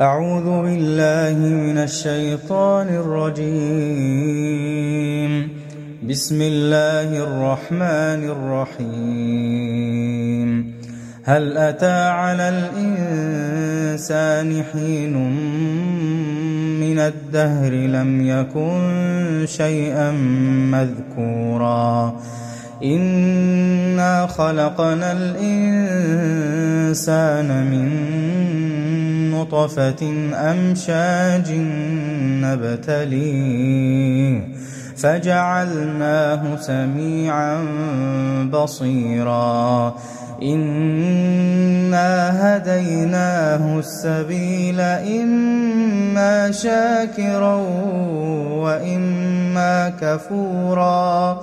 أعوذ بالله من الشيطان الرجيم. بسم الله الرحمن الرحيم. هل أتى على الإنسان حين من الدهر لم يكن شيئا مذكورا؟ إنا خلقنا الإنسان من نطفة أمشاج نبتليه فجعلناه سميعا بصيرا إنا هديناه السبيل إما شاكرا وإما كفورا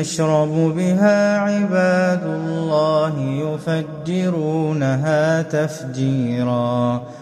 يشرب بها عباد الله يفجرونها تفجيرا.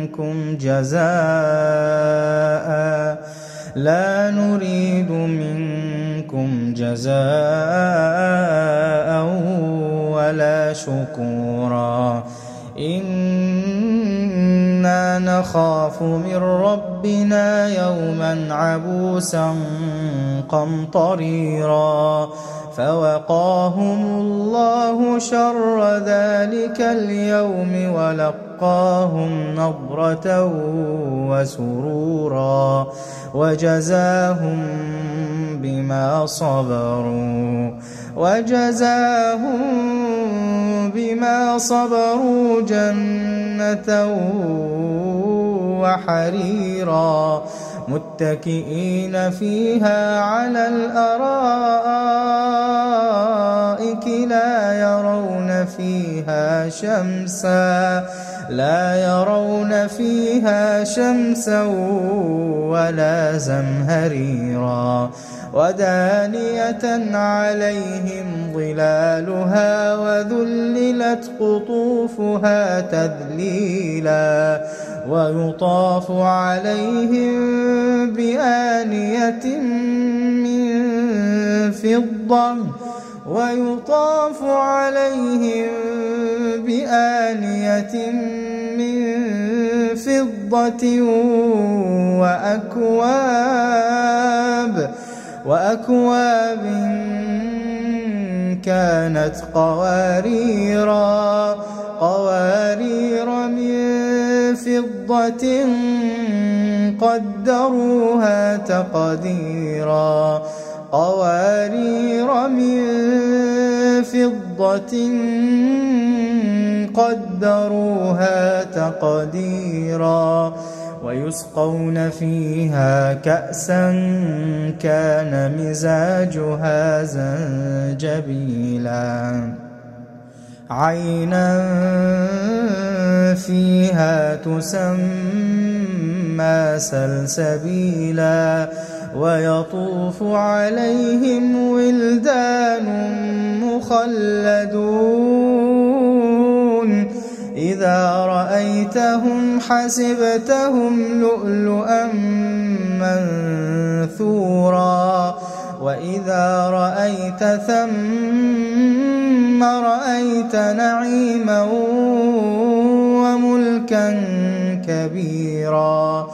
منكم جزاء لا نريد منكم جزاء ولا شكورا. إنا نخاف من ربنا يوما عبوسا قمطريرا. فوقاهم الله شر ذلك اليوم ولقاهم نضرة وسرورا وجزاهم بما صبروا وجزاهم بما صبروا جنة وحريرا متكئين فيها على الأرائك لا يرون فيها شمسا لا يرون فيها شمسا ولا زمهريرا. ودانية عليهم ظلالها وذللت قطوفها تذليلا. ويطاف عليهم بآنية من فضة ويطاف عليهم بآنية من فضة وأكواب وأكواب كانت قواريرا قوارير من فضة قدروها تقديرا. قوارير من فضة قدروها تقديرا. ويسقون فيها كأسا كان مزاجها زنجبيلا. عينا فيها تسمى سلسبيلا ويطوف عليهم ولدان مخلدون. إذا رأيتهم حسبتهم لؤلؤا منثورا. وإذا رأيت ثم نعيما وملكا كبيرا.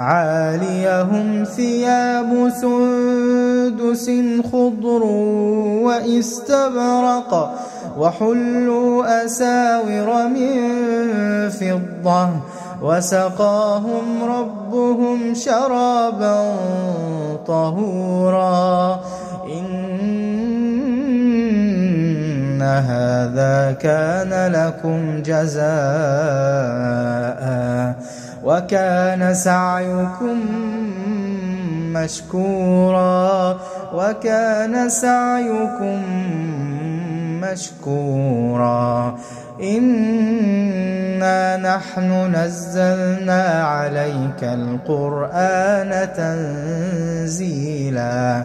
عاليهم ثياب سندس خضر واستبرق وحلوا أساور من فضة وسقاهم ربهم شرابا طهورا. هذا كان لكم جزاء وكان سعيكم مشكورا وكان سعيكم مشكورا إنا نحن نزلنا عليك القرآن تنزيلا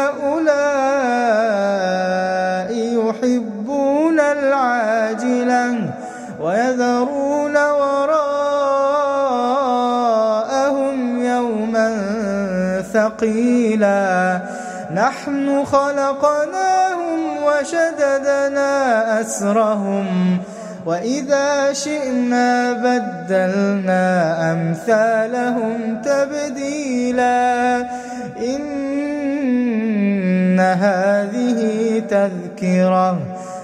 ثقيلا. نحن خلقناهم وشددنا أسرهم وإذا شئنا بدلنا أمثالهم تبديلا. إن هذه تذكرة.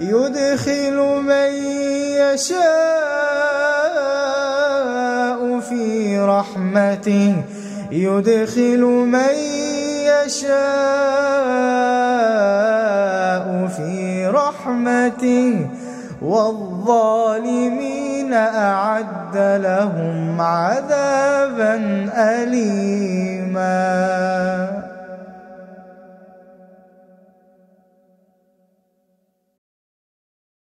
يدخل من يشاء في رحمته يدخل من يشاء في رحمته والظالمين أعد لهم عذابا أليماً